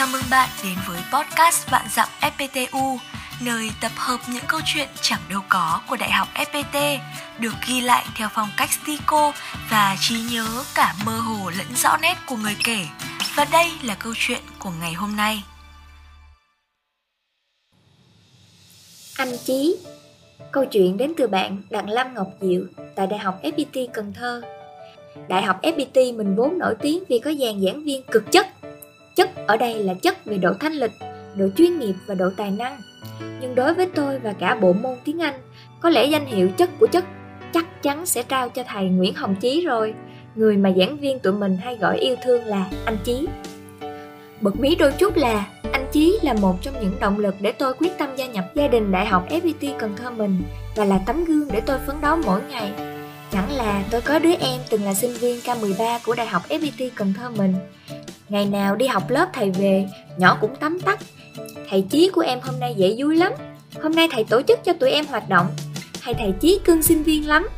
Chào mừng bạn đến với podcast Vạn Dặm FPTU, nơi tập hợp những câu chuyện chẳng đâu có của Đại học FPT, được ghi lại theo phong cách stico và trí nhớ cả mơ hồ lẫn rõ nét của người kể. Và đây là câu chuyện của ngày hôm nay. Anh Chí Câu chuyện đến từ bạn Đặng Lâm Ngọc Diệu tại Đại học FPT Cần Thơ. Đại học FPT mình vốn nổi tiếng vì có dàn giảng viên cực chất. Chất ở đây là chất về độ thanh lịch, độ chuyên nghiệp và độ tài năng. Nhưng đối với tôi và cả bộ môn tiếng Anh, có lẽ danh hiệu chất của chất chắc chắn sẽ trao cho thầy Nguyễn Hồng Chí rồi, người mà giảng viên tụi mình hay gọi yêu thương là anh Chí. Bật mí đôi chút là anh Chí là một trong những động lực để tôi quyết tâm gia nhập gia đình Đại học FPT Cần Thơ mình và là tấm gương để tôi phấn đấu mỗi ngày. Chẳng là tôi có đứa em từng là sinh viên K13 của Đại học FPT Cần Thơ mình. Ngày nào đi học lớp thầy về, nhỏ cũng tắm tắt. Thầy Chí của em hôm nay dễ vui lắm. Hôm nay thầy tổ chức cho tụi em hoạt động. Hay thầy Chí cưng sinh viên lắm.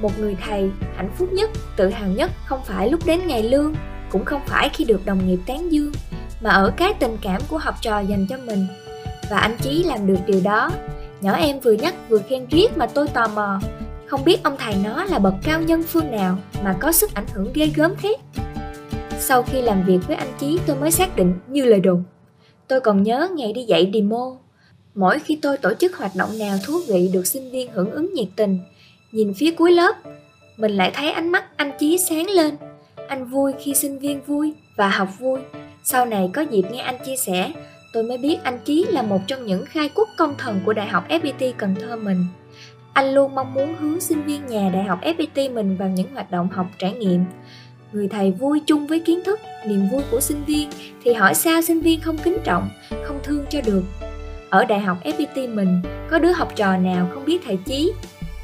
Một người thầy hạnh phúc nhất, tự hào nhất không phải lúc đến ngày lương, cũng không phải khi được đồng nghiệp tán dương, mà ở cái tình cảm của học trò dành cho mình và anh chí làm được điều đó nhỏ em vừa nhắc vừa khen riết mà tôi tò mò không biết ông thầy nó là bậc cao nhân phương nào mà có sức ảnh hưởng ghê gớm thế sau khi làm việc với anh chí tôi mới xác định như lời đồn tôi còn nhớ ngày đi dạy demo mỗi khi tôi tổ chức hoạt động nào thú vị được sinh viên hưởng ứng nhiệt tình nhìn phía cuối lớp mình lại thấy ánh mắt anh chí sáng lên anh vui khi sinh viên vui và học vui sau này có dịp nghe anh chia sẻ, tôi mới biết anh Chí là một trong những khai quốc công thần của Đại học FPT Cần Thơ mình. Anh luôn mong muốn hướng sinh viên nhà Đại học FPT mình vào những hoạt động học trải nghiệm. Người thầy vui chung với kiến thức, niềm vui của sinh viên thì hỏi sao sinh viên không kính trọng, không thương cho được. Ở Đại học FPT mình, có đứa học trò nào không biết thầy Chí?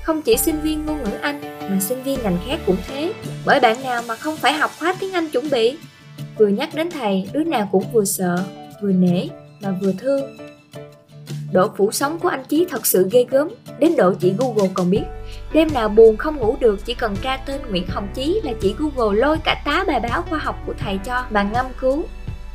Không chỉ sinh viên ngôn ngữ Anh mà sinh viên ngành khác cũng thế. Bởi bạn nào mà không phải học khóa tiếng Anh chuẩn bị? Vừa nhắc đến thầy, đứa nào cũng vừa sợ, vừa nể mà vừa thương. Độ phủ sóng của anh Chí thật sự ghê gớm, đến độ chị Google còn biết. Đêm nào buồn không ngủ được chỉ cần tra tên Nguyễn Hồng Chí là chỉ Google lôi cả tá bài báo khoa học của thầy cho mà ngâm cứu.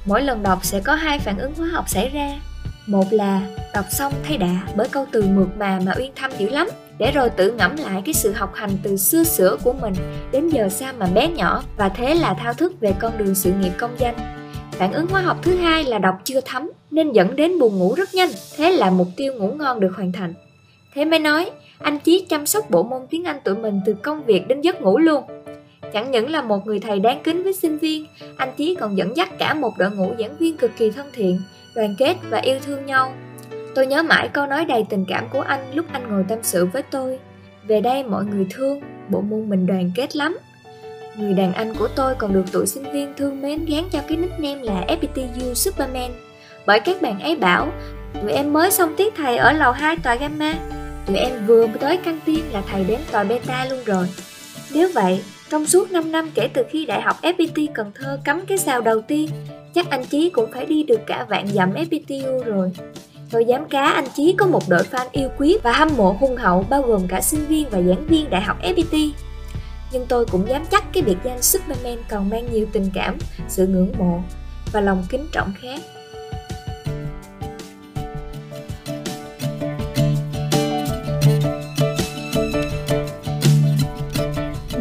Mỗi lần đọc sẽ có hai phản ứng hóa học xảy ra. Một là đọc xong thấy đã bởi câu từ mượt mà mà uyên thâm dữ lắm để rồi tự ngẫm lại cái sự học hành từ xưa sửa của mình đến giờ sao mà bé nhỏ và thế là thao thức về con đường sự nghiệp công danh. Phản ứng hóa học thứ hai là đọc chưa thấm nên dẫn đến buồn ngủ rất nhanh, thế là mục tiêu ngủ ngon được hoàn thành. Thế mới nói, anh Chí chăm sóc bộ môn tiếng Anh tụi mình từ công việc đến giấc ngủ luôn. Chẳng những là một người thầy đáng kính với sinh viên, anh Chí còn dẫn dắt cả một đội ngũ giảng viên cực kỳ thân thiện, đoàn kết và yêu thương nhau Tôi nhớ mãi câu nói đầy tình cảm của anh lúc anh ngồi tâm sự với tôi. Về đây mọi người thương, bộ môn mình đoàn kết lắm. Người đàn anh của tôi còn được tụi sinh viên thương mến gán cho cái nickname là FPTU Superman. Bởi các bạn ấy bảo, tụi em mới xong tiết thầy ở lầu 2 tòa Gamma. Tụi em vừa tới căng tin là thầy đến tòa Beta luôn rồi. Nếu vậy, trong suốt 5 năm kể từ khi Đại học FPT Cần Thơ cấm cái sao đầu tiên, chắc anh Chí cũng phải đi được cả vạn dặm FPTU rồi. Tôi dám cá anh Chí có một đội fan yêu quý và hâm mộ hung hậu bao gồm cả sinh viên và giảng viên đại học FPT. Nhưng tôi cũng dám chắc cái biệt danh Superman còn mang nhiều tình cảm, sự ngưỡng mộ và lòng kính trọng khác.